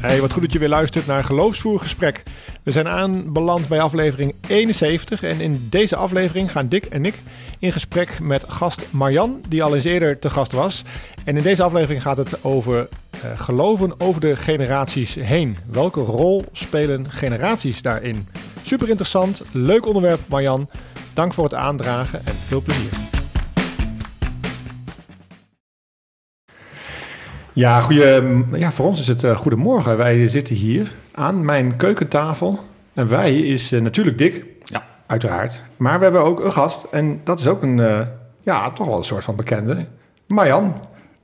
Hey, wat goed dat je weer luistert naar Geloofsvoergesprek. We zijn aanbeland bij aflevering 71 en in deze aflevering gaan Dick en ik in gesprek met gast Marjan, die al eens eerder te gast was. En in deze aflevering gaat het over uh, geloven over de generaties heen. Welke rol spelen generaties daarin? Super interessant, leuk onderwerp Marjan. Dank voor het aandragen en veel plezier. Ja, goeie, ja, voor ons is het uh, goedemorgen. Wij zitten hier aan mijn keukentafel. En wij is uh, natuurlijk Dick, ja. uiteraard. Maar we hebben ook een gast. En dat is ook een, uh, ja, toch wel een soort van bekende. Marjan,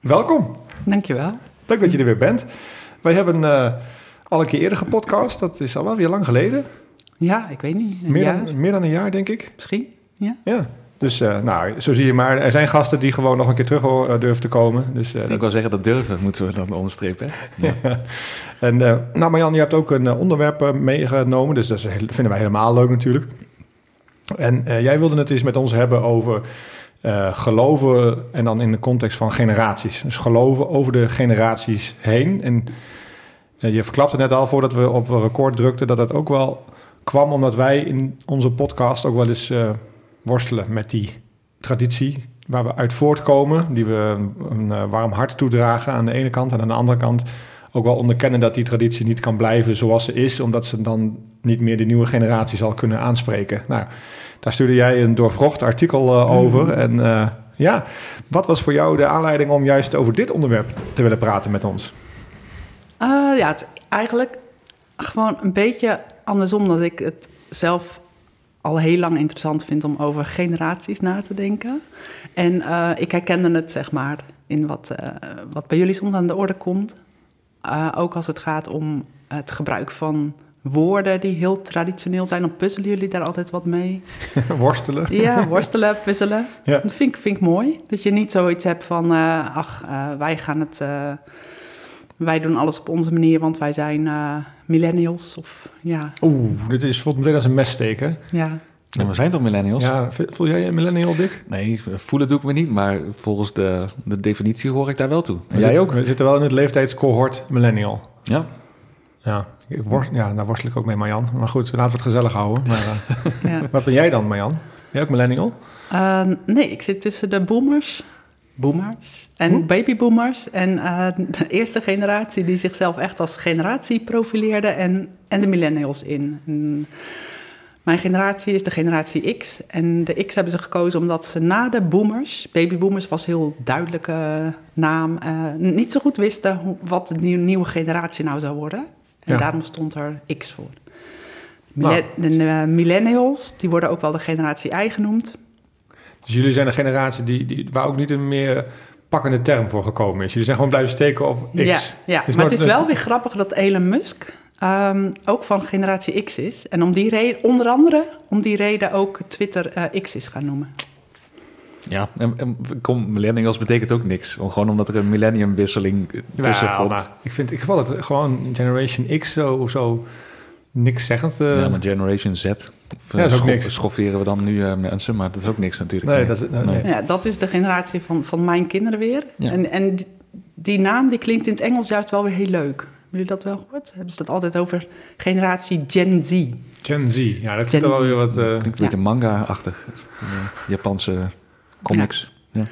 welkom. Dankjewel. Leuk dat je er weer bent. Wij hebben al een keer eerder gepodcast. Dat is al wel weer lang geleden. Ja, ik weet niet. Meer dan, meer dan een jaar, denk ik. Misschien, ja. Ja. Dus uh, nou, zo zie je maar. Er zijn gasten die gewoon nog een keer terug uh, durven te komen. Dus, uh, ik wil zeggen, dat durven moeten we dan onderstrepen. Ja. en nou Marjan, je hebt ook een onderwerp meegenomen. Dus dat vinden wij helemaal leuk natuurlijk. En jij wilde het eens met ons hebben over geloven... en dan in de context van generaties. Dus geloven over de generaties heen. En je verklapte net al voordat we op record drukten... dat dat ook wel kwam omdat wij in onze podcast ook wel eens worstelen met die traditie waar we uit voortkomen, die we een, eh, warm hart toedragen aan de ene kant en aan de andere kant ook wel onderkennen dat die traditie niet kan blijven zoals ze is, omdat ze dan niet meer de nieuwe generatie zal kunnen aanspreken. Nou, daar stuurde jij een doorvrocht artikel uh, over. En uh, ja, wat was voor jou de aanleiding om juist over dit onderwerp te willen praten met ons? Uh, ja, het eigenlijk gewoon een beetje andersom dat ik het zelf al heel lang interessant vind om over generaties na te denken. En uh, ik herkende het, zeg maar, in wat, uh, wat bij jullie soms aan de orde komt. Uh, ook als het gaat om het gebruik van woorden die heel traditioneel zijn. Dan puzzelen jullie daar altijd wat mee. worstelen. Ja, worstelen, puzzelen. Ja. Dat vind ik, vind ik mooi. Dat je niet zoiets hebt van, ach, wij gaan het wij doen alles op onze manier, want wij zijn uh, millennials. Of, ja. Oeh, dit is voelt meteen als een messteken. Ja. Ja, we zijn toch millennials? Ja, voel jij een millennial, Dick? Nee, voelen doe ik me niet, maar volgens de, de definitie hoor ik daar wel toe. En jij ook? We zitten wel in het leeftijdscohort millennial. Ja. Ja, ik worst, ja, daar worstel ik ook mee, Marjan. Maar goed, laten we het gezellig houden. Maar, uh, ja. Wat ben jij dan, Marjan? Jij ook millennial? Uh, nee, ik zit tussen de boomers boomers en hm? babyboomers. En uh, de eerste generatie die zichzelf echt als generatie profileerde en, en de millennials in. En mijn generatie is de generatie X. En de X hebben ze gekozen omdat ze na de boomers, babyboomers was heel duidelijke naam, uh, niet zo goed wisten hoe, wat de nieuwe generatie nou zou worden. En ja. daarom stond er X voor. Nou. De uh, millennials, die worden ook wel de generatie I genoemd. Dus jullie zijn een generatie die, die, waar ook niet een meer pakkende term voor gekomen is. Jullie zijn gewoon blijven steken op X. Ja, ja. maar het is wel weer grappig dat Elon Musk um, ook van generatie X is. En om die reden, onder andere om die reden ook Twitter uh, X is gaan noemen. Ja, en, en kom, millennials betekent ook niks. Gewoon omdat er een millenniumwisseling tussen ja, valt. Ik vind ik geval het gewoon Generation X zo, zo niks zeggend. Uh... Ja, maar Generation Z. Ja, dat is ook niks. Schofferen we dan nu uh, mensen, maar dat is ook niks natuurlijk. Nee, Dat, is, nee, Ja, dat is de generatie van, van mijn kinderen weer. Ja. En, en die naam die klinkt in het Engels juist wel weer heel leuk. Hebben jullie dat wel gehoord? Hebben ze dat altijd over generatie Gen Z? Gen Z, ja, dat klinkt wel weer wat... Uh... Klinkt een beetje manga-achtig. Japanse comics. Ja.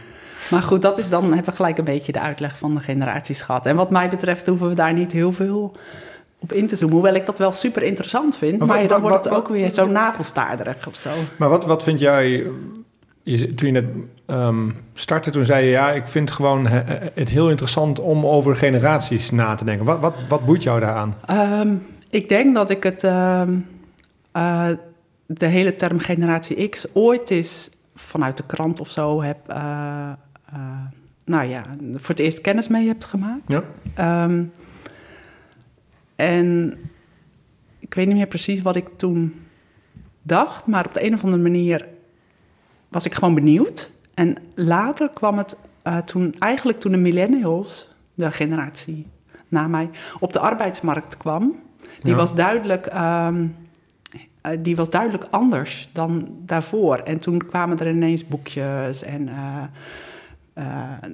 Maar goed, dat is dan, hebben we gelijk een beetje de uitleg van de generaties gehad. En wat mij betreft hoeven we daar niet heel veel op in te zoomen. Hoewel ik dat wel super interessant vind. Maar, maar dan wordt het ook weer zo navelstaarderig of zo. Maar wat, wat vind jij... Je, toen je net um, startte, toen zei je... ja, ik vind gewoon het heel interessant om over generaties na te denken. Wat, wat, wat boeit jou daaraan? Um, ik denk dat ik het... Um, uh, de hele term generatie X ooit is vanuit de krant of zo heb... Uh, uh, nou ja, voor het eerst kennis mee hebt gemaakt. Ja. En ik weet niet meer precies wat ik toen dacht, maar op de een of andere manier was ik gewoon benieuwd. En later kwam het uh, toen, eigenlijk toen de millennials, de generatie na mij, op de arbeidsmarkt kwam. Die, was, duidelijk, um, uh, die was duidelijk anders dan daarvoor. En toen kwamen er ineens boekjes en uh, eh,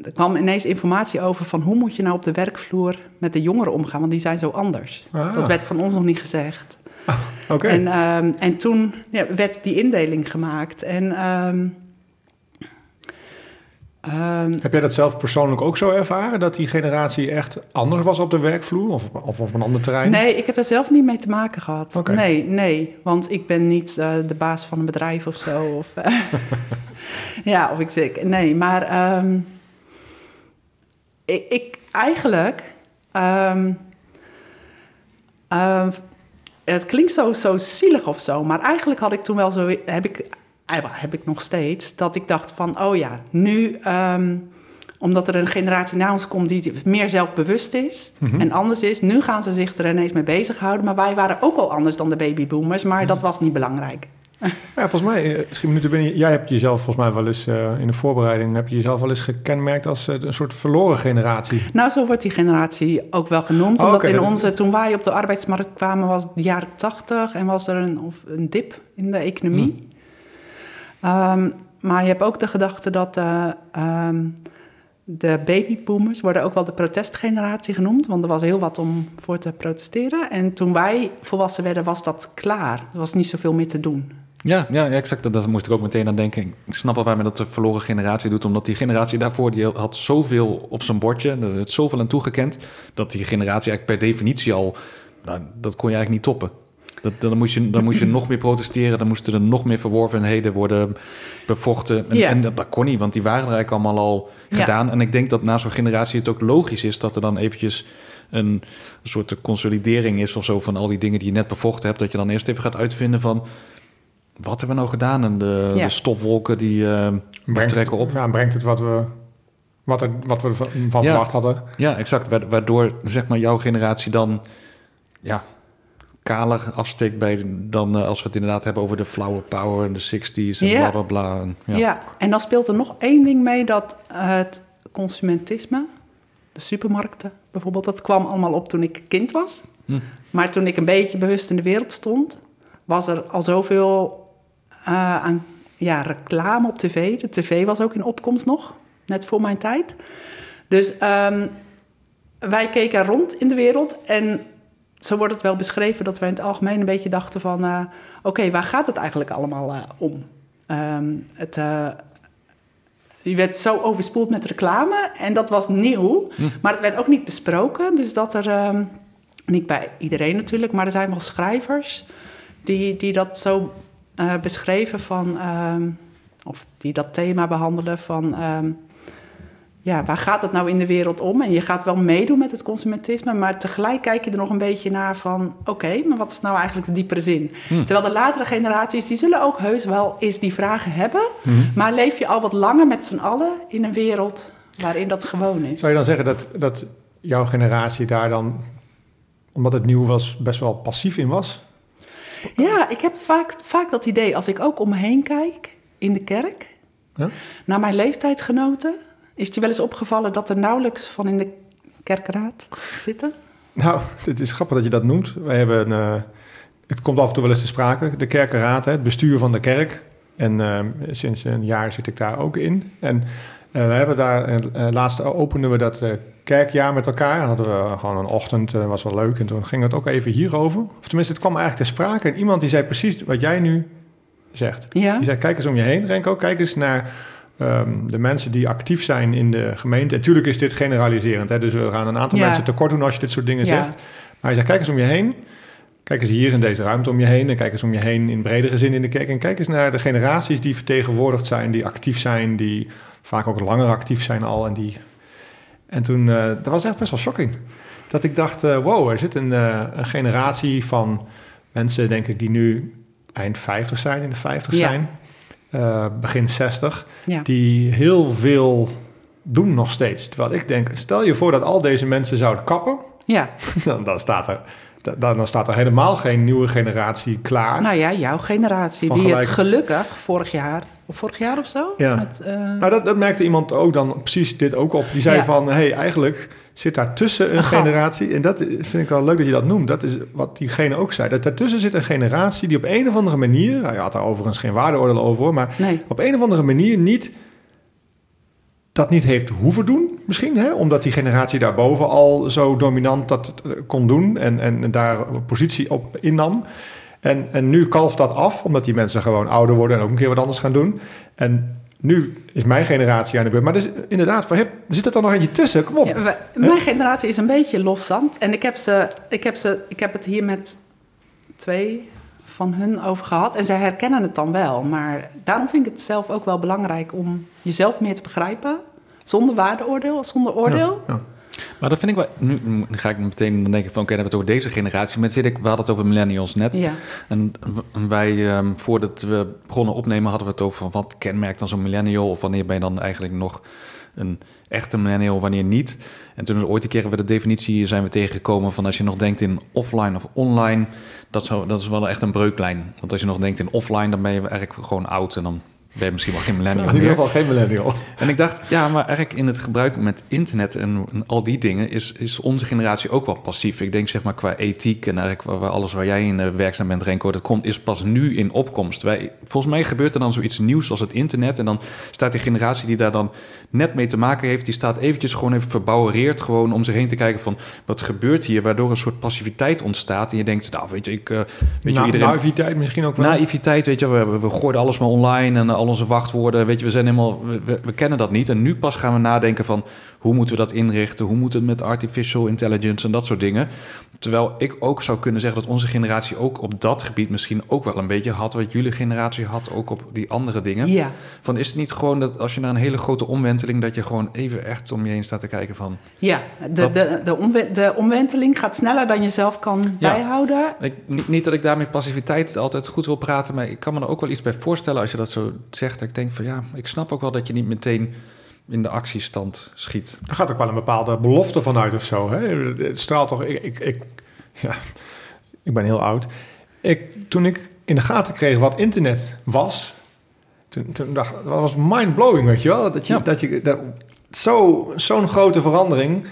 er kwam ineens informatie over van hoe moet je nou op de werkvloer met de jongeren omgaan, want die zijn zo anders. Ah. Dat werd van ons nog niet gezegd. Oké. En, ehm, en toen ja, werd die indeling gemaakt. En ehm, ehm, Heb jij dat zelf persoonlijk ook zo ervaren? Dat die generatie echt anders was op de werkvloer of, of op een ander terrein? nee, ik heb er zelf niet mee te maken gehad. Nee, nee, want ik ben niet eh, de baas van een bedrijf of zo. Of, eh, ja, of ik zeg, nee, maar ehm, ik, ik eigenlijk, ehm, ehm, het klinkt zo, zo zielig of zo, maar eigenlijk had ik toen wel zo, heb ik, eh, heb ik nog steeds, dat ik dacht van, oh ja, nu, omdat er een generatie na ons komt die meer zelfbewust is Mhm. en anders is, nu gaan ze zich er ineens mee bezighouden, maar wij waren ook al anders dan de babyboomers, maar dat was niet belangrijk. Ja, volgens mij, eh, misschien minuten binnen. Jij hebt jezelf volgens mij wel eens eh, in de voorbereiding heb je jezelf wel eens gekenmerkt als eh, een soort verloren generatie. Nou, zo wordt die generatie ook wel genoemd. Oh, omdat in dat- onze, toen wij op de arbeidsmarkt kwamen, was het de jaren tachtig en was er een, of een dip in de economie. Ehm, maar je hebt ook de gedachte dat eh, ehm, de babyboomers worden ook wel de protestgeneratie genoemd. Want er was heel wat om voor te protesteren. En toen wij volwassen werden, was dat klaar. Er was niet zoveel meer te doen. Ja, ja, ja, exact. Daar moest ik ook meteen aan denken. Ik snap wel waarom je dat de verloren generatie doet. Omdat die generatie daarvoor, die had zoveel op zijn bordje. Er werd zoveel aan toegekend. Dat die generatie eigenlijk per definitie al... Nou, dat kon je eigenlijk niet toppen. Dat, dan, moest je, dan moest je nog meer protesteren. Dan moesten er nog meer verworvenheden worden bevochten. En, Ja. en dat, dat kon niet, want die waren er eigenlijk allemaal al Ja. gedaan. En ik denk dat na zo'n generatie het ook logisch is... dat er dan eventjes een soort consolidering is of zo... van al die dingen die je net bevochten hebt. Dat je dan eerst even gaat uitvinden van... Wat hebben we nou gedaan? En de, Ja. de stofwolken die, die Brengt- trekken op. Ja, brengt het wat we, wat er, wat we van Ja. verwacht hadden. Ja, exact. Wa- Waardoor zeg maar jouw generatie dan ja, kaler afsteekt bij dan eh, als we het inderdaad hebben over de flower power en de 60s en Ja. bla bla bla. En, Ja. ja. en dan speelt er nog één ding mee dat het consumentisme, de supermarkten bijvoorbeeld, dat kwam allemaal op toen ik kind was. Hm. Maar toen ik een beetje bewust in de wereld stond, was er al zoveel aan ja, reclame op tv. De tv was ook in opkomst nog, net voor mijn tijd. Dus ehm, wij keken rond in de wereld en zo wordt het wel beschreven dat wij in het algemeen een beetje dachten van... eh, oké, waar gaat het eigenlijk allemaal eh, om? Ehm, het, eh, je werd zo overspoeld met reclame en dat was nieuw. Maar het werd ook niet besproken. Dus dat er, ehm, niet bij iedereen natuurlijk, maar er zijn wel schrijvers die, die dat zo eh, beschreven van, ehm, of die dat thema behandelen van, ehm, ja, waar gaat het nou in de wereld om? En je gaat wel meedoen met het consumentisme, maar tegelijk kijk je er nog een beetje naar van, oké, maar wat is nou eigenlijk de diepere zin? Terwijl de latere generaties, die zullen ook heus wel eens die vragen hebben, maar leef je al wat langer met z'n allen in een wereld waarin dat gewoon is? Zou je dan zeggen dat, dat jouw generatie daar dan, omdat het nieuw was, best wel passief in was? Ja, ik heb vaak, vaak dat idee, als ik ook om me heen kijk in de kerk, Ja? naar mijn leeftijdgenoten, is het je wel eens opgevallen dat er nauwelijks van in de kerkraad zitten? Nou, het is grappig dat je dat noemt. Wij hebben, eh, het komt af en toe wel eens te sprake, de kerkenraad, hè, het bestuur van de kerk. En eh, sinds een jaar zit ik daar ook in. En we hebben daar, eh, laatst openden we dat eh, kerkjaar met elkaar. Hadden we gewoon een ochtend, eh, was wel leuk. En toen ging het ook even hierover. Of tenminste, het kwam eigenlijk ter sprake. En iemand die zei precies wat jij nu zegt. Ja? Die zei, kijk eens om je heen, Renko. Kijk eens naar ehm, de mensen die actief zijn in de gemeente. En natuurlijk is dit generaliserend. Hè? Dus we gaan een aantal Ja. mensen tekort doen als je dit soort dingen Ja. zegt. Maar hij zei, kijk eens om je heen. Kijk eens hier in deze ruimte om je heen. En kijk eens om je heen in bredere zin in de kerk. En kijk eens naar de generaties die vertegenwoordigd zijn, die actief zijn, die vaak ook langer actief zijn al. En, die... en toen, eh, dat was echt best wel shocking. Dat ik dacht, eh, wow, er zit een, eh, een generatie van mensen, denk ik, die nu eind 50 zijn, in de 50 Ja. zijn. begin 60 Ja. die heel veel doen nog steeds. Terwijl ik denk, stel je voor dat al deze mensen zouden kappen, ja. dan, dan, staat, er, dan, dan staat er helemaal geen nieuwe generatie klaar. Nou ja, jouw generatie, die het gelukkig vorig jaar, of vorig jaar of zo, Ja. met, eh, Nou, dat, dat merkte iemand ook dan precies dit ook op. Die zei Ja. van, hé, hey, eigenlijk zit daar tussen een, Een gat. generatie... en dat vind ik wel leuk dat je dat noemt. Dat is wat diegene ook zei. Dat daartussen zit een generatie die op een of andere manier... Nou, je had daar overigens geen waardeoordeel over, maar nee. op een of andere manier niet dat niet heeft hoeven doen, misschien. Hè? Omdat die generatie daarboven al zo dominant dat eh, kon doen en, en daar positie op innam. En, en nu kalft dat af, omdat die mensen gewoon ouder worden en ook een keer wat anders gaan doen. En nu is mijn generatie aan de beurt. Maar dus, inderdaad, voor hip, zit er dan nog eentje tussen? Kom op. Ja, wij- mijn generatie is een beetje loszand. En ik heb, ze, ik, heb ze, ik heb het hier met twee van hun over gehad. En zij herkennen het dan wel. Maar daarom vind ik het zelf ook wel belangrijk om jezelf meer te begrijpen. Zonder waardeoordeel, zonder oordeel. Ja, ja. Maar dat vind ik wel... Nu, ga ik meteen dan denken van... Oké, dan hebben we het over deze generatie. Maar zit ik, we hadden het over millennials net. Ja. En wij, ehm, voordat we begonnen opnemen, hadden we het over van wat kenmerkt dan zo'n millennial? Of wanneer ben je dan eigenlijk nog een echte millennial, wanneer niet? En toen is ooit een keer we de definitie zijn we tegengekomen van als je nog denkt in offline of online, dat, zou, dat is wel echt een breuklijn. Want als je nog denkt in offline, dan ben je eigenlijk gewoon oud en dan ben misschien wel geen millennial In ieder geval geen millennial. En ik dacht, ja, maar eigenlijk in het gebruik met internet en, en al die dingen is, is onze generatie ook wel passief. Ik denk zeg maar qua ethiek en eigenlijk waar, alles waar jij in eh, werkzaam bent, Renko, dat komt, is pas nu in opkomst. Wij, volgens mij gebeurt er dan zoiets nieuws als het internet en dan staat die generatie die daar dan net mee te maken heeft, die staat eventjes gewoon even verbouwereerd gewoon om zich heen te kijken van wat gebeurt hier, waardoor een soort passiviteit ontstaat en je denkt, nou weet je, ik, eh, weet je, iedereen... Naïviteit misschien ook wel. Naïviteit, weet je, we, we, we gooiden alles maar online en al onze wachtwoorden, weet je, we zijn helemaal, we, kennen dat niet. En nu pas gaan we nadenken van hoe moeten we dat inrichten, hoe moet het met artificial intelligence en dat soort dingen. Terwijl ik ook zou kunnen zeggen dat onze generatie ook op dat gebied misschien ook wel een beetje had wat jullie generatie had, ook op die andere dingen. Ja. Van is het niet gewoon dat als je na een hele grote omwenteling, dat je gewoon even echt om je heen staat te kijken van, Ja, de, Wat- de, de, omwe- de omwenteling gaat sneller dan je zelf kan Ja. bijhouden. Ik, niet, niet dat ik daarmee passiviteit altijd goed wil praten, maar ik kan me er ook wel iets bij voorstellen als je dat zo zegt. Ik denk van ja, ik snap ook wel dat je niet meteen in de actiestand schiet. Er gaat ook wel een bepaalde belofte vanuit of zo. Hè? Het straalt toch... Ik, ik, ik, ja, ik ben heel oud. Ik, toen ik in de gaten kreeg wat internet was... Toen, toen dacht dat was mind-blowing, weet je wel? Dat je, Ja. dat je dat, zo, zo'n grote verandering...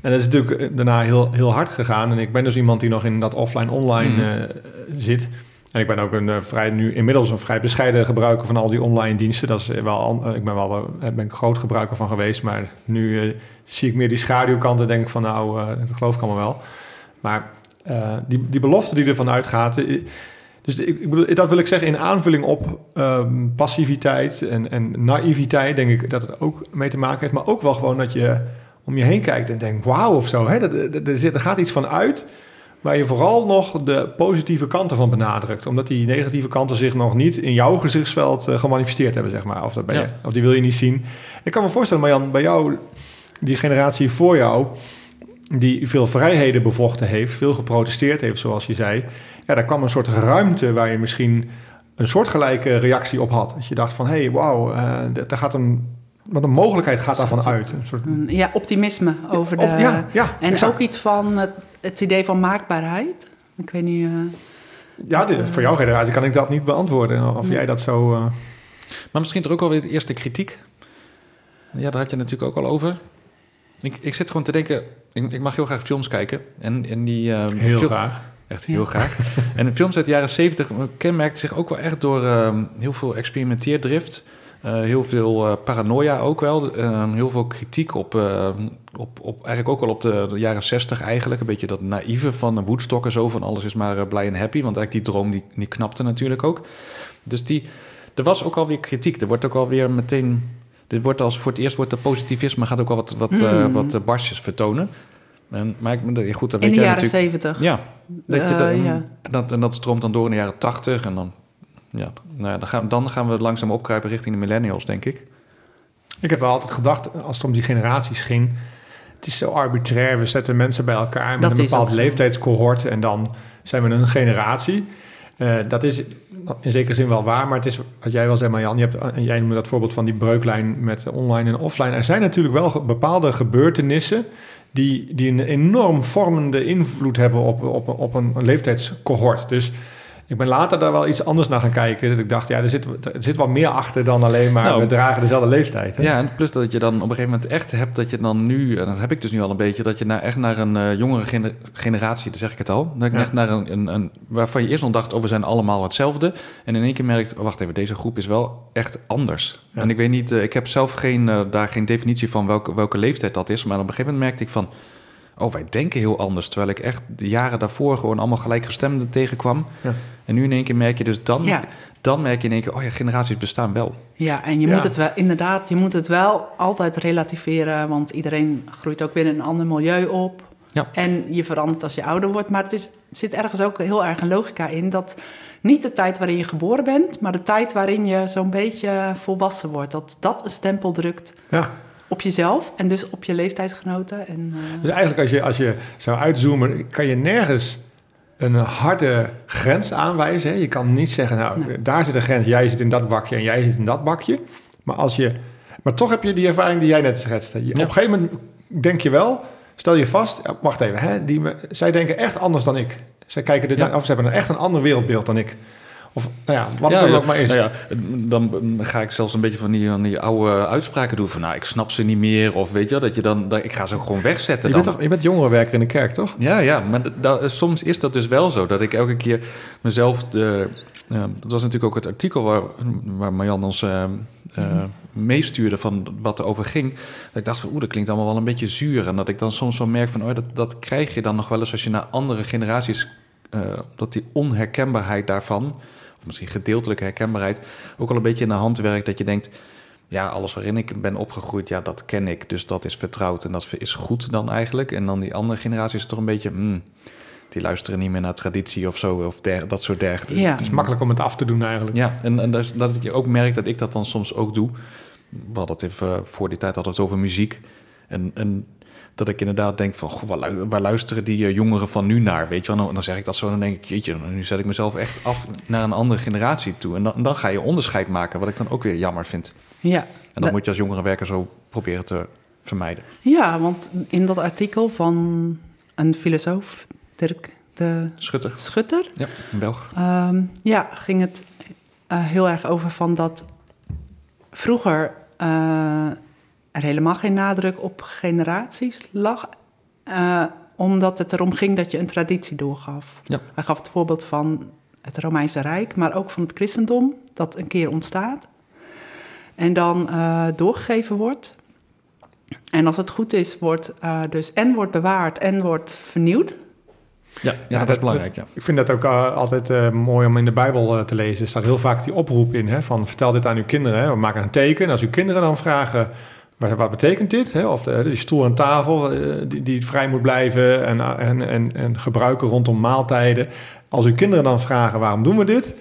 En dat is natuurlijk eh, daarna heel, heel hard gegaan. En ik ben dus iemand die nog in dat offline-online Mhm. eh, zit. En ik ben ook een eh, vrij, nu inmiddels een vrij bescheiden gebruiker van al die online diensten. Dat is eh, wel, eh, ik ben wel daar ben groot gebruiker van geweest. Maar nu zie ik meer die schaduwkant en denk van nou, dat geloof ik allemaal wel. Maar die, die belofte die ervan uitgaat. dus ik, ik dat wil ik zeggen in aanvulling op ehm, passiviteit en, en naïviteit. Denk ik dat het ook mee te maken heeft. Maar ook wel gewoon dat je om je heen kijkt en denkt wauw of zo. Hè? Er, zit, er gaat iets van uit waar je vooral nog de positieve kanten van benadrukt. Omdat die negatieve kanten zich nog niet in jouw gezichtsveld eh, gemanifesteerd hebben, zeg maar. Of, dat ben je, Ja. of die wil je niet zien. Ik kan me voorstellen, Marjan, bij jou, die generatie voor jou... die veel vrijheden bevochten heeft, veel geprotesteerd heeft, zoals je zei... ja, daar kwam een soort ruimte waar je misschien een soortgelijke reactie op had. Dat je dacht van, hé, hey, wauw, eh, daar gaat een... Wat een mogelijkheid gaat daarvan uit. Een soort, Ja, optimisme over de... ja, ja, En exact. ook iets van het, idee van maakbaarheid. Ik weet niet... eh, Ja, dit- eh, voor jouw generatie kan ik dat niet beantwoorden. Of Nee. jij dat zo... eh, Maar misschien toch ook wel weer de eerste kritiek. Ja, daar had je natuurlijk ook al over. Ik, ik zit gewoon te denken, ik, ik mag heel graag films kijken. En, en die, eh, heel graag. Echt Ja. heel graag. En de films uit de jaren 70 kenmerkt zich ook wel echt door ehm, heel veel experimenteerdrift. Eh, heel veel eh, paranoia ook wel. Ehm, heel veel kritiek op, ehm, op, op, eigenlijk ook wel op de, de jaren 60 eigenlijk. Een beetje dat naïeve van Woodstock en zo. Van alles is maar eh, blij en happy. Want eigenlijk die droom die, die knapte natuurlijk ook. Dus die, er was ook alweer kritiek. Er wordt ook alweer meteen... Dit wordt als voor het eerst wordt de positivisme gaat ook wel wat, wat, Mm. wat barstjes vertonen. En, maar ik, goed, dat in weet de jij jaren zeventig. Ja, dat je dat, ja. dat, en dat stroomt dan door in de jaren 80 en dan, ja, nou ja, dan, gaan, dan gaan we langzaam opkruipen richting de millennials, denk ik. Ik heb wel altijd gedacht, als het om die generaties ging... het is zo arbitrair. We zetten mensen bij elkaar met Dat een bepaald leeftijdscohort... en dan zijn we een generatie. Eh, dat is in zekere zin wel waar, maar het is wat jij wel zei, Marjan... Je hebt, en jij noemde dat voorbeeld van die breuklijn met online en offline. Er zijn natuurlijk wel ge- bepaalde gebeurtenissen... Die, die een enorm vormende invloed hebben op, op, op een, een leeftijdscohort. Dus Ik ben later daar wel iets anders naar gaan kijken. Dat ik dacht, ja, er zit, er zit wel meer achter dan alleen maar Nou, we dragen dezelfde leeftijd. Hè? Ja, en plus dat je dan op een gegeven moment echt hebt dat je dan nu, en dat heb ik dus nu al een beetje, dat je naar, echt naar een eh, jongere gener- generatie, dan zeg ik het al, dat ik Ja. echt naar een, een, een, waarvan je eerst nog dacht, oh, we zijn allemaal hetzelfde. En in één keer merkt, oh, wacht even, deze groep is wel echt anders. Ja. En ik weet niet, eh, ik heb zelf geen, eh, daar geen definitie van welke, welke leeftijd dat is, maar op een gegeven moment merkte ik van, oh, wij denken heel anders. Terwijl ik echt de jaren daarvoor gewoon allemaal gelijkgestemden tegenkwam. Ja. En nu in één keer merk je dus dan, Ja. dan merk je in één keer, oh ja, generaties bestaan wel. Ja, en je Ja. moet het wel, inderdaad, je moet het wel altijd relativeren, want iedereen groeit ook weer in een ander milieu op. Ja. En je verandert als je ouder wordt. Maar het is, zit ergens ook heel erg een logica in dat niet de tijd waarin je geboren bent, maar de tijd waarin je zo'n beetje volwassen wordt. Dat dat een stempel drukt Ja. Op jezelf en dus op je leeftijdsgenoten. En, eh, Dus eigenlijk als je, als je zou uitzoomen, kan je nergens een harde grens aanwijzen. Hè? Je kan niet zeggen, nou, Nee. daar zit een grens, jij zit in dat bakje en jij zit in dat bakje. Maar, als je, maar toch heb je die ervaring die jij net schetste. Je- Ja. Op een gegeven moment denk je wel, stel je vast, ja, wacht even, hè? Die, zij denken echt anders dan ik. Zij kijken er, Ja. of ze hebben echt een ander wereldbeeld dan ik. Of nou ja, wat het ja, ook maar is. nou ja, dan ga ik zelfs een beetje van die, van die oude uitspraken doen. Van nou, ik snap ze niet meer. Of weet je, dat je dan, dat, ik ga ze ook gewoon wegzetten. je, Dan. bent toch, je bent jongerenwerker in de kerk, toch? Ja, ja, maar soms is dat dus wel zo. Dat ik elke keer mezelf... De, eh, dat was natuurlijk ook het artikel waar, waar Marjan ons eh, eh, meestuurde van wat er over ging. Dat ik dacht van, oeh, dat klinkt allemaal wel een beetje zuur. En dat ik dan soms wel merk van, oh, dat, dat krijg je dan nog wel eens als je naar andere generaties... eh, dat die onherkenbaarheid daarvan, misschien gedeeltelijke herkenbaarheid... ook al een beetje in de hand werkt dat je denkt... Ja, alles waarin ik ben opgegroeid, ja, dat ken ik. Dus dat is vertrouwd en dat is goed dan eigenlijk. En dan die andere generatie is toch een beetje... hmm, die luisteren niet meer naar traditie of zo, of der, dat soort dergelijke. Ja. Het is makkelijk om het af te doen eigenlijk. Ja, en, en dat, is- dat ik ook merk dat ik dat dan soms ook doe. We hadden het even, voor die tijd hadden we het over muziek. En, en dat ik inderdaad denk van, goh, waar, lu- waar luisteren die eh, jongeren van nu naar? Weet je wel, Nou, dan zeg ik dat zo en dan denk ik, jeetje, nu zet ik mezelf echt af naar een andere generatie toe. En dan, dan ga je onderscheid maken, wat ik dan ook weer jammer vind. ja. En dat moet je als jongerenwerker zo proberen te vermijden. ja, want in dat artikel van een filosoof, Dirk de Schutter, Schutter, ja, een Belg. Ehm, ja, ging het eh, heel erg over van dat vroeger eh, er helemaal geen nadruk op generaties lag. eh, omdat het erom ging dat je een traditie doorgaf. Ja. Hij gaf het voorbeeld van het Romeinse Rijk, maar ook van het christendom, dat een keer ontstaat. En dan eh, doorgegeven wordt. En als het goed is, wordt eh, dus en wordt bewaard en wordt vernieuwd. Ja, ja, dat is belangrijk, ja. Ik vind dat ook altijd mooi om in de Bijbel te lezen. Er staat heel vaak die oproep in, hè, van vertel dit aan uw kinderen. Hè. We maken een teken. En als uw kinderen dan vragen, wat, wat betekent dit? Hè? Of de, die stoel en tafel, eh, die, die vrij moet blijven en, en, en, en gebruiken rondom maaltijden. Als uw kinderen dan vragen, waarom doen we dit?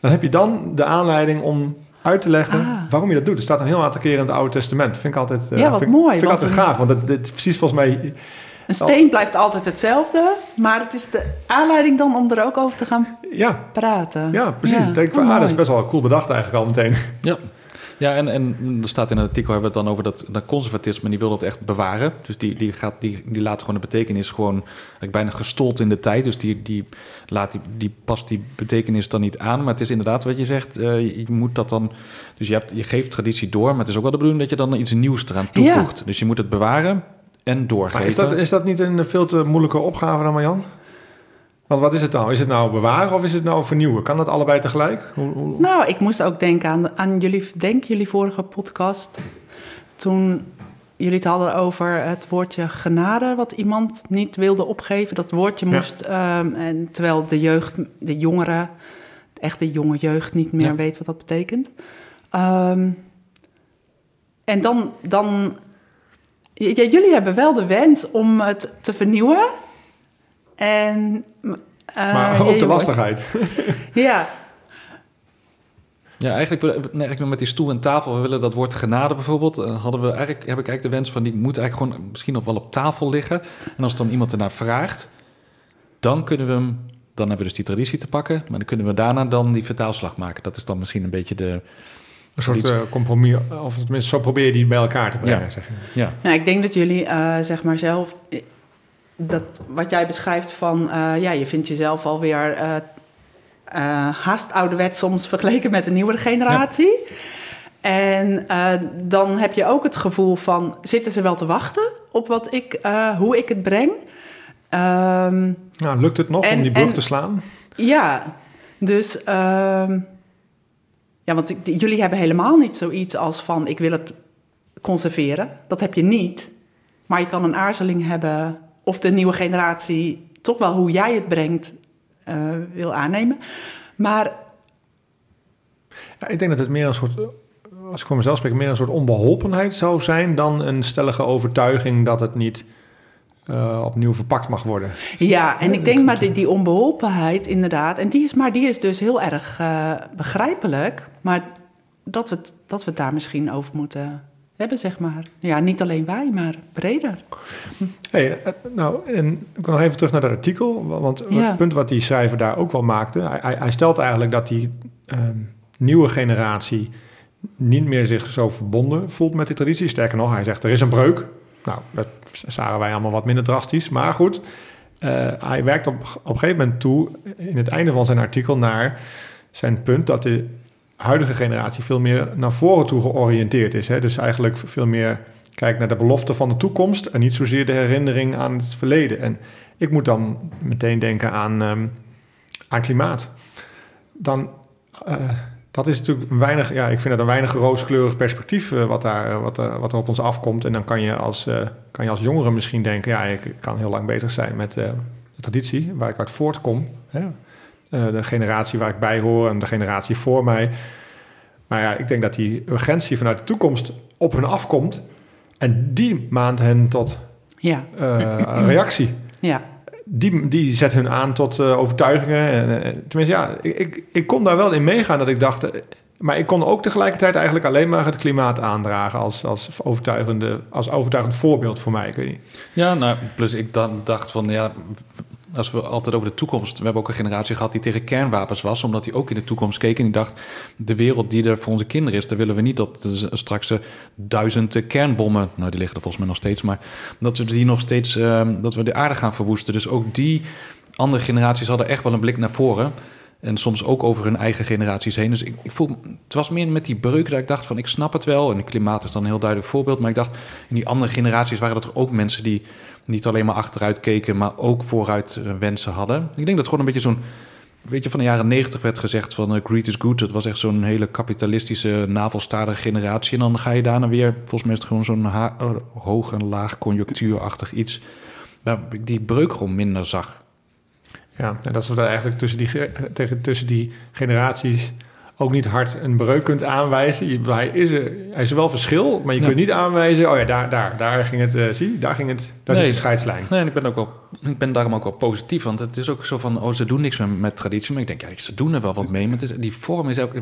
Dan heb je dan de aanleiding om uit te leggen Ah. waarom je dat doet. Er staat een heel aantal keren in het Oude Testament. Dat vind ik altijd, eh, Ja, wat vind, ik- mooi, Vind ik altijd een- gaaf, want dat, is precies volgens mij... Een steen blijft altijd hetzelfde, maar het is de aanleiding dan om er ook over te gaan Ja, praten. ja precies. Ja, Ik denk van, oh, ah, dat is best wel cool bedacht eigenlijk al meteen. Ja. Ja, en, en er staat in het artikel hebben we het dan over dat, dat conservatisme, die wil dat echt bewaren. Dus die, die, gaat, die, die laat gewoon de betekenis gewoon eigenlijk bijna gestold in de tijd. Dus die, die, laat die, die past die betekenis dan niet aan. Maar het is inderdaad wat je zegt, eh, je, je moet dat dan... Dus je, hebt, je geeft traditie door, maar het is ook wel de bedoeling dat je dan iets nieuws eraan toevoegt. Dus je moet het bewaren en doorgeven. Maar is dat, is dat niet een veel te moeilijke opgave dan, Marjan? Want wat is het nou? Is het nou bewaren of is het nou vernieuwen? Kan dat allebei tegelijk? Hoe, hoe- Nou, ik moest ook denken aan, aan jullie, denk jullie vorige podcast. Toen jullie het hadden over het woordje genade, wat iemand niet wilde opgeven. Dat woordje Ja. moest, ehm, en terwijl de jeugd, de jongeren, de echte jonge jeugd niet meer Ja. weet wat dat betekent. Ehm, en dan, dan ja, jullie hebben wel de wens om het te vernieuwen. En, eh, maar ook de lastigheid. Ja, Ja, eigenlijk, nee, eigenlijk met die stoel en tafel, we willen dat woord genade bijvoorbeeld, eh, hadden we eigenlijk, heb ik eigenlijk de wens van die moet eigenlijk gewoon misschien nog wel op tafel liggen. En als dan iemand ernaar vraagt, dan kunnen we hem, dan hebben we dus die traditie te pakken, maar dan kunnen we daarna dan die vertaalslag maken. Dat is dan misschien een beetje de, Een soort Iets- eh, compromis, of tenminste zo probeer je die bij elkaar te brengen. Ja. Zeg je. ja, Ja, ik denk dat jullie, eh, zeg maar zelf, dat wat jij beschrijft van, eh, ja, je vindt jezelf alweer eh eh, haast ouderwet soms vergeleken met de nieuwere generatie. En dan heb je ook het gevoel van, zitten ze wel te wachten op wat ik, hoe ik het breng? Ehm, Nou, lukt het nog En- om die brug en- te slaan? ja, dus ehm, ja, want ik- jullie hebben helemaal niet zoiets als van ik wil het conserveren. Dat heb je niet. Maar je kan een aarzeling hebben of de nieuwe generatie toch wel hoe jij het brengt eh, wil aannemen. Maar Ja, ik denk dat het meer een soort, als ik voor mezelf spreek, meer een soort onbeholpenheid zou zijn dan een stellige overtuiging dat het niet eh, opnieuw verpakt mag worden. ja, en ik denk maar die, die onbeholpenheid inderdaad, en die is, maar die is dus heel erg eh, begrijpelijk. Maar dat we, het, dat we het daar misschien over moeten hebben, zeg maar. Ja, niet alleen wij, maar breder. Hey, eh, nou, en ik wil nog even terug naar dat artikel. wa- Want Ja. het punt wat die schrijver daar ook wel maakte... hij, hij, hij stelt eigenlijk dat die ehm, nieuwe generatie... niet meer zich zo verbonden voelt met die traditie. Sterker nog, hij zegt er is een breuk. Nou, dat zagen wij allemaal wat minder drastisch. Maar goed, eh, hij werkt op, op een gegeven moment toe... in het einde van zijn artikel naar zijn punt... dat de huidige generatie veel meer naar voren toe georiënteerd is. Hè? Dus eigenlijk veel meer kijkt naar de belofte van de toekomst en niet zozeer de herinnering aan het verleden. En ik moet dan meteen denken aan, ehm, aan klimaat. Dan, eh, dat is natuurlijk een weinig, ja, ik vind dat een weinig rooskleurig perspectief eh, wat, daar, eh, wat, wat er op ons afkomt. En dan kan je als, kan je als jongere misschien denken, ja, ik kan heel lang bezig zijn met de traditie waar ik uit voortkom. Hè? Eh, de generatie waar ik bij hoor en de generatie voor mij. Maar ja, ik denk dat die urgentie vanuit de toekomst op hun afkomt. En die maand hen tot Ja, eh, reactie. ja, Die, die zet hun aan tot eh, overtuigingen. En, tenminste, ja, ik, ik, ik kon daar wel in meegaan dat ik dacht... maar ik kon ook tegelijkertijd eigenlijk alleen maar het klimaat aandragen... als, als, overtuigende, als overtuigend voorbeeld voor mij. Ik weet niet. Ja, nou, plus ik dan dacht van ja, als we altijd over de toekomst. We hebben ook een generatie gehad die tegen kernwapens was, omdat die ook in de toekomst keek en die dacht: de wereld die er voor onze kinderen is, daar willen we niet dat straks eh, duizend eh, kernbommen, nou die liggen er volgens mij nog steeds, maar dat we die nog steeds, eh, dat we de aarde gaan verwoesten. Dus ook die andere generaties hadden echt wel een blik naar voren. En soms ook over hun eigen generaties heen. Dus ik, ik voel, het was meer met die breuk dat ik dacht van ik snap het wel. En het klimaat is dan een heel duidelijk voorbeeld. Maar ik dacht, in die andere generaties waren er ook mensen die niet alleen maar achteruit keken, maar ook vooruit eh, wensen hadden. Ik denk dat gewoon een beetje zo'n, weet je, van de jaren negentig werd gezegd van eh, greed is good. Dat was echt zo'n hele kapitalistische, navelstaardige generatie. En dan ga je daarna weer, volgens mij is het gewoon zo'n eh, hoog en laag conjunctuurachtig iets. Waar ik die breuk gewoon minder zag. Ja, en dat we daar eigenlijk tussen die, ge- tegen, tussen die generaties ook niet hard een breuk kunt aanwijzen. Hij, is er, hij is er wel verschil, maar je Ja. kunt niet aanwijzen... oh ja, daar, daar, daar ging het, eh, zie, daar ging het, daar Nee. zit de scheidslijn. Nee, en ik ben, ook wel, ik ben daarom ook wel positief. Want het is ook zo van, oh, ze doen niks met, met traditie. Maar ik denk, ja, ze doen er wel wat mee. Maar het is, die vorm is ook,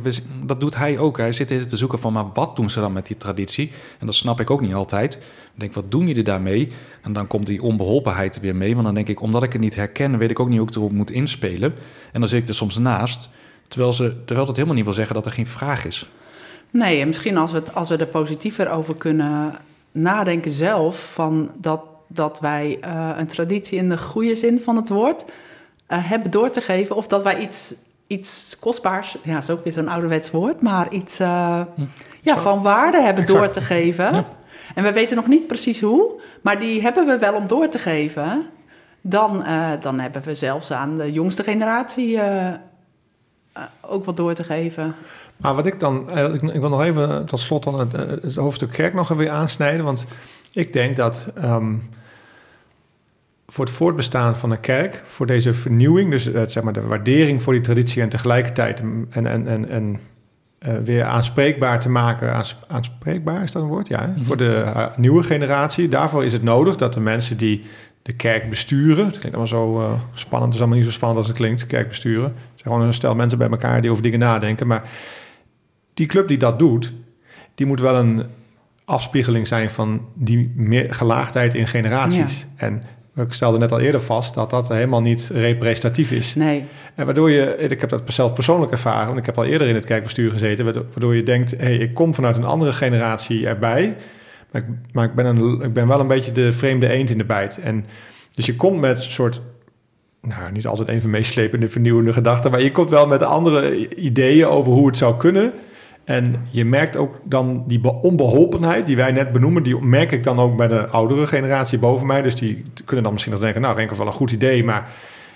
dat doet hij ook. Hij zit te zoeken van, maar wat doen ze dan met die traditie? En dat snap ik ook niet altijd. Ik denk, wat doen jullie daarmee? En dan komt die onbeholpenheid er weer mee. Want dan denk ik, omdat ik het niet herken, weet ik ook niet hoe ik erop moet inspelen. En dan zit ik er soms naast. Terwijl, ze, terwijl dat helemaal niet wil zeggen dat er geen vraag is. Nee, en misschien als we, het, als we er positiever over kunnen nadenken zelf, van dat, dat wij eh, een traditie in de goede zin van het woord eh, hebben door te geven, of dat wij iets, iets kostbaars, ja, is ook weer zo'n ouderwets woord, maar iets eh, ja, van waarde hebben Exact. door te geven. Ja. En we weten nog niet precies hoe, maar die hebben we wel om door te geven. Dan, dan hebben we zelfs aan de jongste generatie ook wat door te geven. Maar wat ik dan, eh, ik, ik wil nog even tot slot dan het, eh, het hoofdstuk kerk nog even aansnijden. Want ik denk dat ehm, voor het voortbestaan van een kerk, voor deze vernieuwing, dus eh, zeg maar de waardering voor die traditie en tegelijkertijd en, en, en, en eh, weer aanspreekbaar te maken. Aans, aanspreekbaar is dat een woord? Ja, hè? Mhm. voor de eh, nieuwe generatie. Daarvoor is het nodig dat de mensen die de kerk besturen, het klinkt allemaal zo eh, spannend, het is allemaal niet zo spannend als het klinkt, kerk besturen. Gewoon een stel mensen bij elkaar die over dingen nadenken. Maar die club die dat doet, die moet wel een afspiegeling zijn van die meer gelaagdheid in generaties. En ik stelde net al eerder vast dat dat helemaal niet representatief is. Nee, En waardoor je, ik heb dat zelf persoonlijk ervaren, want ik heb al eerder in het kerkbestuur gezeten, waardoor waardoor je denkt, hé, hey, ik kom vanuit een andere generatie erbij, maar ik, maar ik, ben een, ik ben wel een beetje de vreemde eend in de bijt. En dus je komt met een soort nou, niet altijd even meeslepende, vernieuwende gedachten. Maar je komt wel met andere ideeën over hoe het zou kunnen. En je merkt ook dan die onbeholpenheid die wij net benoemen, die merk ik dan ook bij de oudere generatie boven mij. Dus die kunnen dan misschien nog denken, nou, Renke wel een goed idee, maar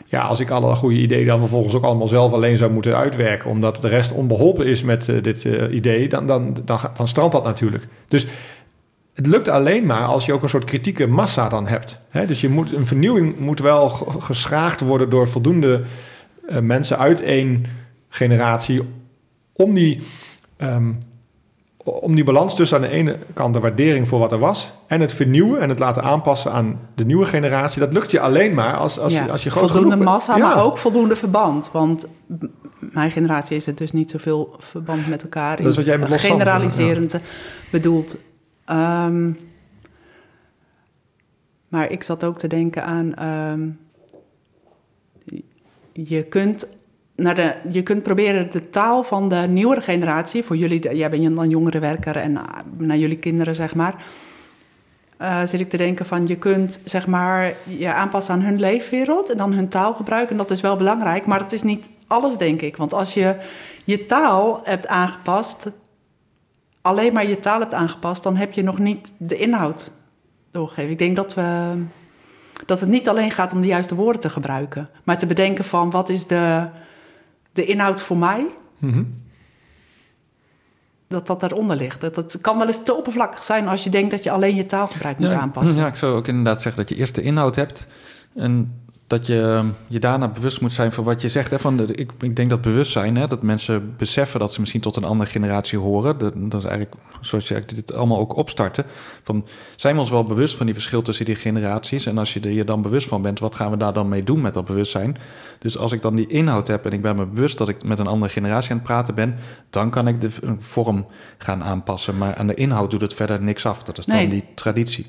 ja, als ik alle goede ideeën dan vervolgens ook allemaal zelf alleen zou moeten uitwerken, omdat de rest onbeholpen is met uh, dit uh, idee, dan, dan, dan, dan strandt dat natuurlijk. Dus het lukt alleen maar als je ook een soort kritieke massa dan hebt. Hè? Dus je moet, een vernieuwing moet wel geschraagd worden door voldoende uh, mensen uit één generatie om die Um, om die balans tussen aan de ene kant de waardering voor wat er was en het vernieuwen en het laten aanpassen aan de nieuwe generatie, dat lukt je alleen maar als, als, ja, als je groot voldoende massa, ja. maar ook voldoende verband. Want mijn generatie is het dus niet zoveel verband met elkaar. Dat is wat jij met generaliserend ja. bedoelt. Um, maar ik zat ook te denken aan. Um, je kunt naar de, je kunt proberen de taal van de nieuwere generatie, voor jullie, jij bent dan jongere werker en uh, naar jullie kinderen, zeg maar. Uh, zit ik te denken van je kunt zeg maar je aanpassen aan hun leefwereld en dan hun taal gebruiken. En dat is wel belangrijk, maar het is niet alles, denk ik. Want als je je taal hebt aangepast, alleen maar je taal hebt aangepast, dan heb je nog niet de inhoud doorgegeven. Ik denk dat we dat het niet alleen gaat om de juiste woorden te gebruiken, maar te bedenken van wat is de de inhoud voor mij, mm dat dat daaronder ligt. Dat, dat kan wel eens te oppervlakkig zijn als je denkt dat je alleen je taalgebruik moet aanpassen. Ja, ik zou ook inderdaad zeggen dat je eerst de inhoud hebt en dat je ehm, je daarna bewust moet zijn van wat je zegt. Hè? Van de, ik, ik denk dat bewustzijn, hè, dat mensen beseffen dat ze misschien tot een andere generatie horen. Dat, dat is eigenlijk zoals je dit allemaal ook opstarten. Van, zijn we ons wel bewust van die verschil tussen die generaties? En als je er je dan bewust van bent, wat gaan we daar dan mee doen met dat bewustzijn? Dus als ik dan die inhoud heb en ik ben me bewust dat ik met een andere generatie aan het praten ben, dan kan ik de vorm gaan aanpassen. Maar aan de inhoud doet het verder niks af. Dat is dan die traditie.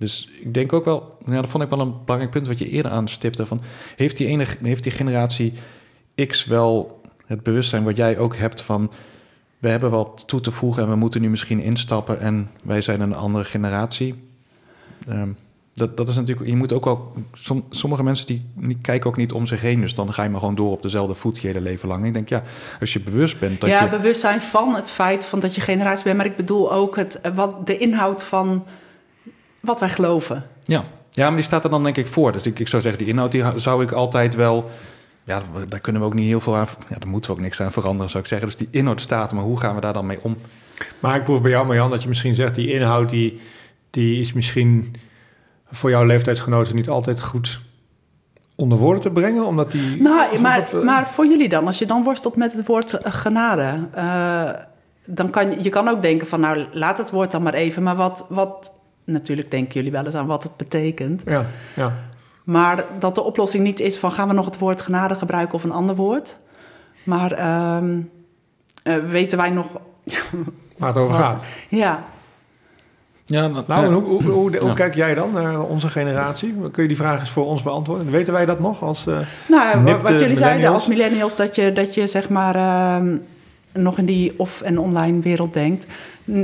Dus ik denk ook wel, ja, dat vond ik wel een belangrijk punt wat je eerder aanstipte. Van, heeft, die ene, heeft die generatie X wel het bewustzijn wat jij ook hebt van... we hebben wat toe te voegen en we moeten nu misschien instappen... en wij zijn een andere generatie. Um, dat, dat is natuurlijk, je moet ook wel, sommige mensen die, die, kijken ook niet om zich heen, dus dan ga je maar gewoon door op dezelfde voet je hele leven lang. Ik denk, ja, als je bewust bent. Dat ja, je... bewustzijn van het feit van dat je generatie bent, maar ik bedoel ook het, wat, de inhoud van wat wij geloven. Ja. ja, maar die staat er dan denk ik voor. Dus ik, ik zou zeggen, die inhoud die zou ik altijd wel... Ja, daar kunnen we ook niet heel veel aan... Ja, daar moeten we ook niks aan veranderen, zou ik zeggen. Dus die inhoud staat maar hoe gaan we daar dan mee om? Maar ik proef bij jou, Marjan, dat je misschien zegt... die inhoud die, die is misschien voor jouw leeftijdsgenoten niet altijd goed onder woorden te brengen? Omdat die. Nou, maar, maar voor jullie dan, als je dan worstelt met het woord eh, genade, uh, dan kan je kan ook denken van, nou, laat het woord dan maar even. Maar wat, wat natuurlijk denken jullie wel eens aan wat het betekent. Ja, ja. Maar dat de oplossing niet is van gaan we nog het woord genade gebruiken of een ander woord. Maar uh, weten wij nog. Waar het over gaat. Ja. Ja, nou, hoe, hoe, hoe, kijk jij dan naar onze generatie? Kun je die vraag eens voor ons beantwoorden? Weten wij dat nog als. Uh, nou, wat jullie zeiden als millennials, dat je, dat je zeg maar uh, nog in die off- en online wereld denkt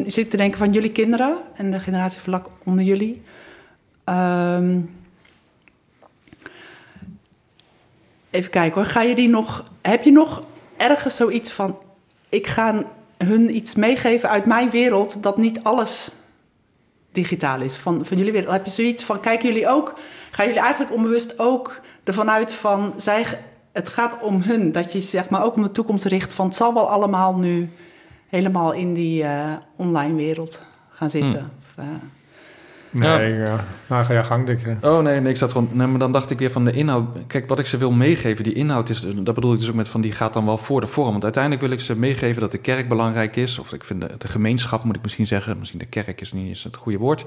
zit te denken van jullie kinderen en de generatie vlak onder jullie. Um, even kijken hoor. Ga je die nog. Heb je nog ergens zoiets van. Ik ga hun iets meegeven uit mijn wereld dat niet alles digitaal is. Van, van jullie wereld. Heb je zoiets van. Kijken jullie ook. Gaan jullie eigenlijk onbewust ook ervan uit van. Zij, het gaat om hun. Dat je zeg maar ook om de toekomst richt van. Het zal wel allemaal nu helemaal in die uh, online wereld gaan zitten. Of, uh... Nee, ja. Nou, ga je gang. Oh nee, nee, ik zat gewoon... Nee, maar dan dacht ik weer van de inhoud... Kijk, wat ik ze wil meegeven, die inhoud is... Dat bedoel ik dus ook met van, die gaat dan wel voor de vorm. Want uiteindelijk wil ik ze meegeven dat de kerk belangrijk is. Of ik vind de, de gemeenschap, moet ik misschien zeggen. Misschien de kerk is niet eens het goede woord.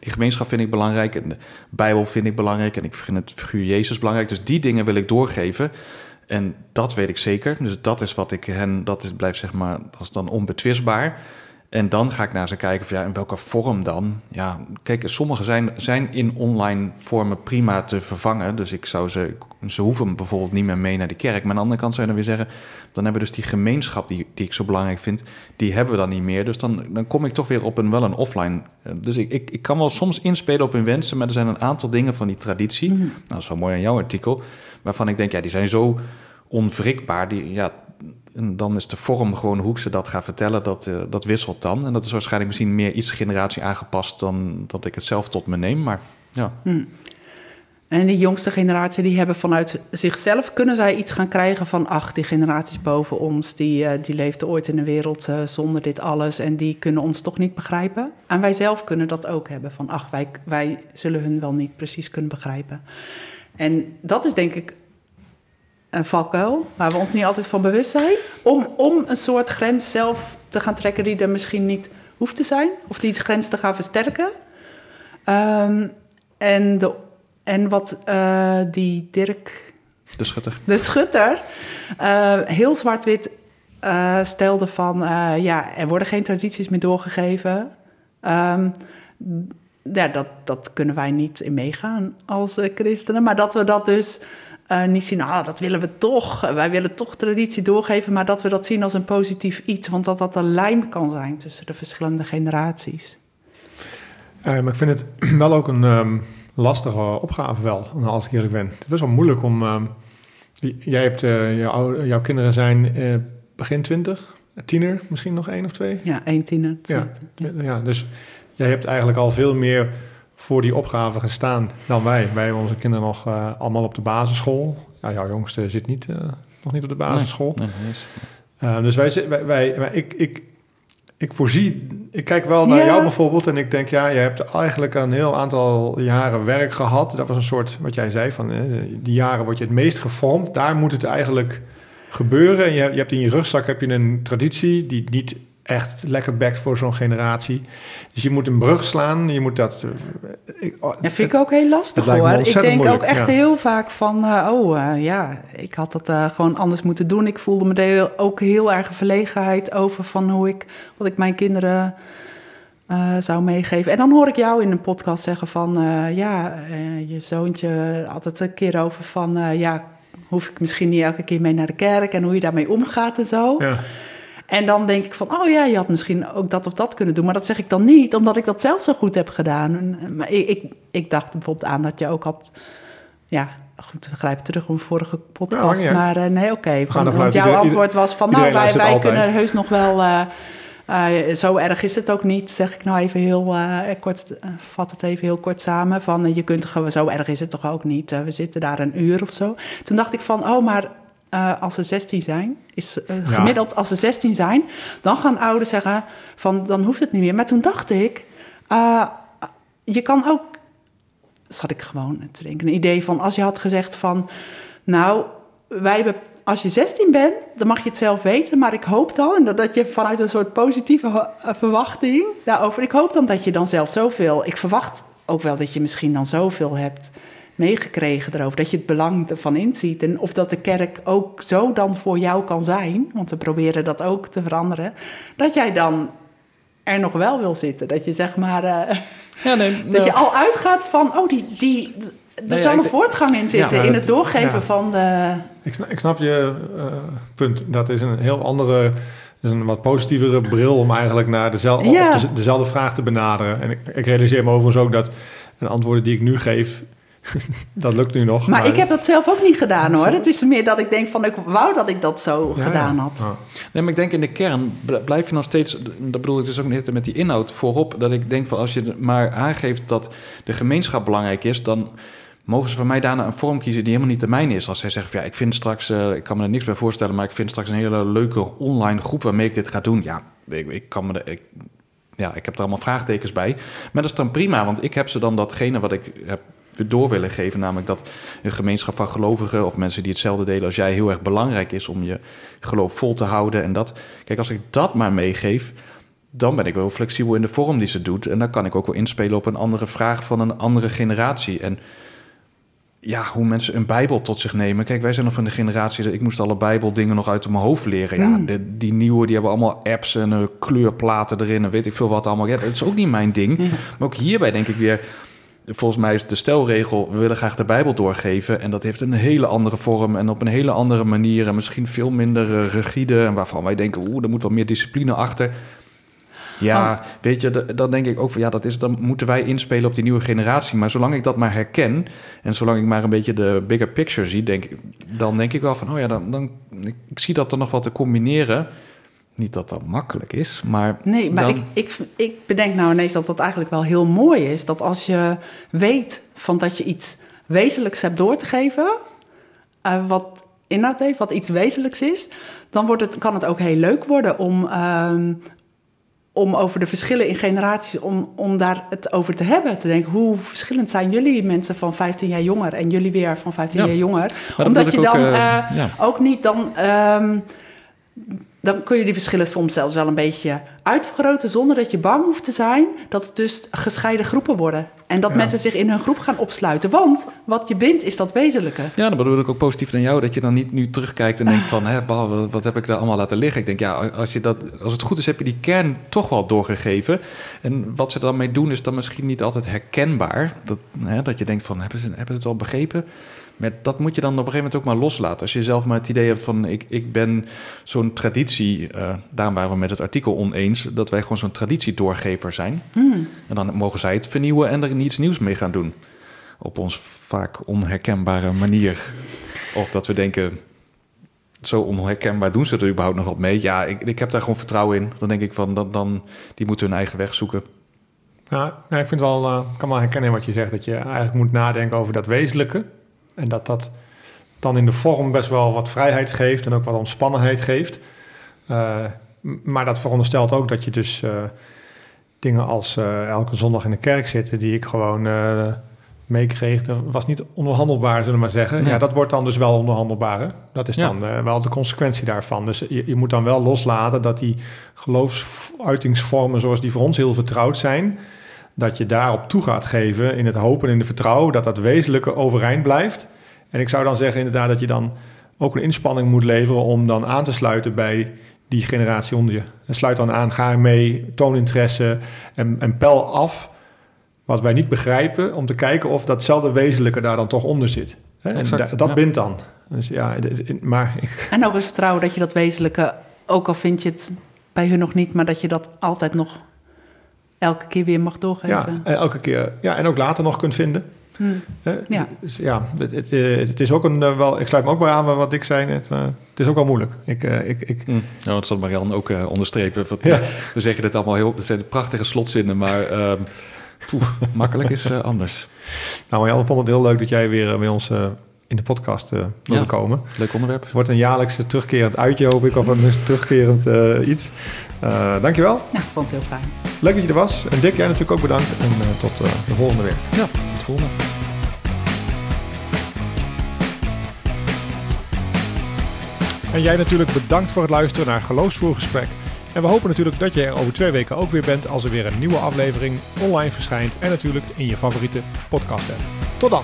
Die gemeenschap vind ik belangrijk. En de Bijbel vind ik belangrijk. En ik vind het figuur Jezus belangrijk. Dus die dingen wil ik doorgeven. En dat weet ik zeker. Dus dat is wat ik hen, dat is, blijft zeg maar, dat is dan onbetwistbaar. En dan ga ik naar ze kijken van ja, in welke vorm dan? Ja, kijk, sommige zijn, zijn in online vormen prima te vervangen. Dus ik zou ze, ze hoeven bijvoorbeeld niet meer mee naar de kerk. Maar aan de andere kant zou je dan weer zeggen, dan hebben we dus die gemeenschap die, die ik zo belangrijk vind, die hebben we dan niet meer. Dus dan, dan kom ik toch weer op een wel een offline. eh, Dus ik, ik, ik kan wel soms inspelen op hun wensen, maar er zijn een aantal dingen van die traditie. Nou, dat is wel mooi aan jouw artikel, waarvan ik denk, ja, die zijn zo onwrikbaar. Die, ja, en dan is de vorm gewoon hoe ik ze dat ga vertellen, dat, eh, dat wisselt dan. En dat is waarschijnlijk misschien meer iets generatie aangepast dan dat ik het zelf tot me neem. Maar ja, En die jongste generatie, die hebben vanuit zichzelf... kunnen zij iets gaan krijgen van... ach, die generaties boven ons, die, eh, die leefden ooit in een wereld eh, zonder dit alles... en die kunnen ons toch niet begrijpen. En wij zelf kunnen dat ook hebben van... ach, wij, wij zullen hun wel niet precies kunnen begrijpen. En dat is denk ik een valkuil... waar we ons niet altijd van bewust zijn... om, om een soort grens zelf te gaan trekken... die er misschien niet hoeft te zijn... of die grens te gaan versterken... Ehm, en, de, en wat eh, die Dirk de schutter. de Schutter eh, heel zwart-wit eh, stelde van... ja, er worden geen tradities meer doorgegeven. Ehm, ja, dat, dat kunnen wij niet in meegaan als christenen. Maar dat we dat dus eh, niet zien... ah, dat willen we toch. Wij willen toch traditie doorgeven... maar dat we dat zien als een positief iets. Want dat dat een lijm kan zijn tussen de verschillende generaties. Ja, maar ik vind het wel ook een ehm, lastige opgave wel, als ik eerlijk ben. Het is best wel moeilijk om... ehm, jij hebt, eh, jouw, oude- jouw kinderen zijn eh, begin twintig, tiener, misschien nog één of twee. Ja, één tiener. Ja, dus jij hebt eigenlijk al veel meer voor die opgave gestaan dan wij. Wij hebben onze kinderen nog eh, allemaal op de basisschool. Ja, jouw jongste zit niet, eh, nog niet op de basisschool. Nee, nee, is- Uh, dus wij, wij, wij, wij- ik, ik, ik voorzie, ik kijk wel naar Ja. jou bijvoorbeeld en ik denk, ja, je hebt eigenlijk een heel aantal jaren werk gehad. Dat was een soort, wat jij zei, van eh, die jaren word je het meest gevormd. Daar moet het eigenlijk gebeuren. En je, hebt- je hebt in je rugzak heb je een traditie die niet echt lekker bekt voor zo'n generatie. Dus je moet een brug slaan. Je moet dat. eh, ik, oh, Ja, vind ik ook heel lastig hoor. Ik denk ook echt ja. heel vaak van, eh, oh eh, ja, ik had dat gewoon anders moeten doen. Ik voelde me er ook heel erg verlegenheid over van hoe ik, wat ik mijn kinderen zou meegeven. En dan hoor ik jou in een podcast zeggen van, ja, je zoontje had het een keer over van, ja, hoef ik misschien niet elke keer mee naar de kerk en hoe je daarmee omgaat en zo. ja. En dan denk ik van, oh ja, je had misschien ook dat of dat kunnen doen. Maar dat zeg ik dan niet, omdat ik dat zelf zo goed heb gedaan. Maar ik, ik, ik dacht bijvoorbeeld aan dat je ook had... Ja, goed, we grijpen terug op een vorige podcast. maar eh, nee, oké. want jouw ieder- antwoord was van, nou, wij, wij kunnen heus nog wel... eh, eh, zo erg is het ook niet, zeg ik nou even heel kort, vat het even heel kort samen. Van je kunt gewoon, zo erg is het toch ook niet. We zitten daar een uur of zo. Toen dacht ik van, oh, maar eh, als ze 16 zijn, is eh, Ja. gemiddeld als ze 16 zijn, dan gaan ouders zeggen van dan hoeft het niet meer. Maar toen dacht ik, eh, je kan ook, zat ik gewoon te denken, een idee van als je had gezegd van, nou, wij hebben, als je 16 bent, dan mag je het zelf weten, maar ik hoop dan, en dat, je vanuit een soort positieve verwachting daarover, ik hoop dan dat je dan zelf zoveel, ik verwacht ook wel dat je misschien dan zoveel hebt meegekregen erover, dat je het belang ervan inziet en of dat de kerk ook zo dan voor jou kan zijn, want we proberen dat ook te veranderen, dat jij dan er nog wel wil zitten, dat je zeg maar, eh, Ja, nee, dat nou, je al uitgaat van, oh, die, die, er Nee, zal een voortgang in zitten Ja, in het doorgeven ja. van de... Ik snap, ik snap je eh, punt. Dat is een heel andere, dat is een wat positievere bril om eigenlijk naar dezelfde, Ja. op de- dezelfde vraag te benaderen. En ik, ik realiseer me overigens ook dat een antwoorden die ik nu geef, dat lukt nu nog. Maar ik heb dat zelf ook niet gedaan hoor. Het is meer dat ik denk van, ik wou dat ik dat zo Ja, gedaan had. Ja. Nee, maar ik denk in de kern bl- blijf je nog steeds, dat bedoel ik dus ook niet met die inhoud voorop, dat ik denk van als je maar aangeeft dat de gemeenschap belangrijk is, dan mogen ze van mij daarna een vorm kiezen die helemaal niet de mijne is. Als zij zeggen van ja, ik vind straks, eh, ik kan me er niks bij voorstellen, maar ik vind straks een hele leuke online groep waarmee ik dit ga doen. Ja, ik, ik kan me er, ik, ja, ik heb er allemaal vraagtekens bij. Maar dat is dan prima, want ik heb ze dan datgene wat ik heb door willen geven. Namelijk dat een gemeenschap van gelovigen of mensen die hetzelfde delen als jij heel erg belangrijk is om je geloof vol te houden. En dat, kijk, als ik dat maar meegeef, dan ben ik wel flexibel in de vorm die ze doet. En dan kan ik ook wel inspelen op een andere vraag van een andere generatie. En ja, hoe mensen een Bijbel tot zich nemen. Kijk, wij zijn nog van de generatie dat ik moest alle Bijbeldingen nog uit mijn hoofd leren. Ja, Mm. de, die nieuwe, die hebben allemaal apps en eh, kleurplaten erin en weet ik veel wat allemaal. Ja, dat is ook niet mijn ding. Ja. Maar ook hierbij denk ik weer, volgens mij is de stelregel, we willen graag de Bijbel doorgeven. En dat heeft een hele andere vorm en op een hele andere manier en misschien veel minder eh, rigide. En waarvan wij denken, oeh, er moet wel meer discipline achter. Ja, weet je, dan denk ik ook van ja, dat is, dan moeten wij inspelen op die nieuwe generatie. Maar zolang ik dat maar herken en zolang ik maar een beetje de bigger picture zie, denk, ik- dan denk ik wel van, oh ja, dan, dan ik, ik zie dat er nog wat te combineren. Niet dat dat makkelijk is, maar Nee, maar dan, ik, ik, ik bedenk nou ineens dat dat eigenlijk wel heel mooi is. Dat als je weet van dat je iets wezenlijks hebt door te geven, eh, wat inhoud heeft, wat iets wezenlijks is, dan wordt het, kan het ook heel leuk worden om, ehm, om over de verschillen in generaties, om, om daar het over te hebben. Te denken, hoe verschillend zijn jullie mensen van 15 jaar jonger en jullie weer van 15 Ja. jaar jonger? Omdat je ik ook, dan eh, eh, ja. ook niet dan. ehm, dan kun je die verschillen soms zelfs wel een beetje uitvergroten zonder dat je bang hoeft te zijn dat het dus gescheiden groepen worden. En dat Ja. mensen zich in hun groep gaan opsluiten. Want wat je bindt is dat wezenlijke. Ja, dan bedoel ik ook positief naar jou. Dat je dan niet nu terugkijkt en denkt van... Hè, bah, wat heb ik daar allemaal laten liggen? Ik denk, ja, als, je dat, als het goed is, heb je die kern toch wel doorgegeven. En wat ze dan mee doen, is dan misschien niet altijd herkenbaar. Dat, hè, dat je denkt van, hebben ze, hebben ze het wel begrepen? Maar dat moet je dan op een gegeven moment ook maar loslaten. Als je zelf maar het idee hebt van... ik, ik ben zo'n traditie... eh, daarom waren we met het artikel oneens... dat wij gewoon zo'n traditiedoorgever zijn. Hmm. En dan mogen zij het vernieuwen en er iets nieuws mee gaan doen. Op ons vaak onherkenbare manier. Of dat we denken, zo onherkenbaar doen ze er überhaupt nog wat mee. Ja, ik, ik heb daar gewoon vertrouwen in. Dan denk ik van, dan, dan die moeten hun eigen weg zoeken. Ja, ik vind wel, eh, ik kan wel herkennen wat je zegt, dat je eigenlijk moet nadenken over dat wezenlijke. En dat dat dan in de vorm best wel wat vrijheid geeft en ook wat ontspannenheid geeft. Eh, maar dat veronderstelt ook dat je dus eh, dingen als eh, elke zondag in de kerk zitten, die ik gewoon meekreeg, dat was niet onderhandelbaar, zullen we maar zeggen. Nee. Ja, dat wordt dan dus wel onderhandelbaar. Hè? Dat is dan wel de consequentie daarvan. Dus je, je moet dan wel loslaten dat die geloofsuitingsvormen zoals die voor ons heel vertrouwd zijn, dat je daarop toe gaat geven in het hopen en in de vertrouwen dat dat wezenlijke overeind blijft. En ik zou dan zeggen inderdaad dat je dan ook een inspanning moet leveren om dan aan te sluiten bij die generatie onder je. En sluit dan aan, ga mee, toon interesse en, en pel af wat wij niet begrijpen om te kijken of datzelfde wezenlijke daar dan toch onder zit. Hè? En da- dat ja. bindt dan. Dus ja, maar ik, En ook het vertrouwen dat je dat wezenlijke, ook al vind je het bij hun nog niet, maar dat je dat altijd nog elke keer weer mag ja, doorgeven. en elke keer, ja, en ook later nog kunt vinden. Hm. Hè? Ja. Dus ja, het, het, eh, het is ook een eh, wel. Ik sluit me ook bij aan bij wat ik zei net. eh, het is ook wel moeilijk. Ik, eh, ik, ik, Ja, dat zal Marianne ook eh, onderstrepen. Want, Ja. eh, We zeggen dit allemaal heel... Het zijn prachtige slotzinnen, maar... ehm, poeh, makkelijk is eh, anders. nou, Jan vond het heel leuk dat jij weer eh, bij ons eh, in de podcast eh wilde Ja. komen. Leuk onderwerp. Het wordt een jaarlijkse terugkerend uitje, hoop ik, of een terugkerend eh, iets. Eh dankjewel. Ja, ik vond het heel fijn. Leuk dat je er was. En Dick, jij natuurlijk ook bedankt. En eh, tot eh, de volgende weer. Ja, tot de volgende. En jij natuurlijk bedankt voor het luisteren naar Geloofsvoer Gesprek. En we hopen natuurlijk dat je er over twee weken ook weer bent als er weer een nieuwe aflevering online verschijnt. En natuurlijk in je favoriete podcast app. Tot dan!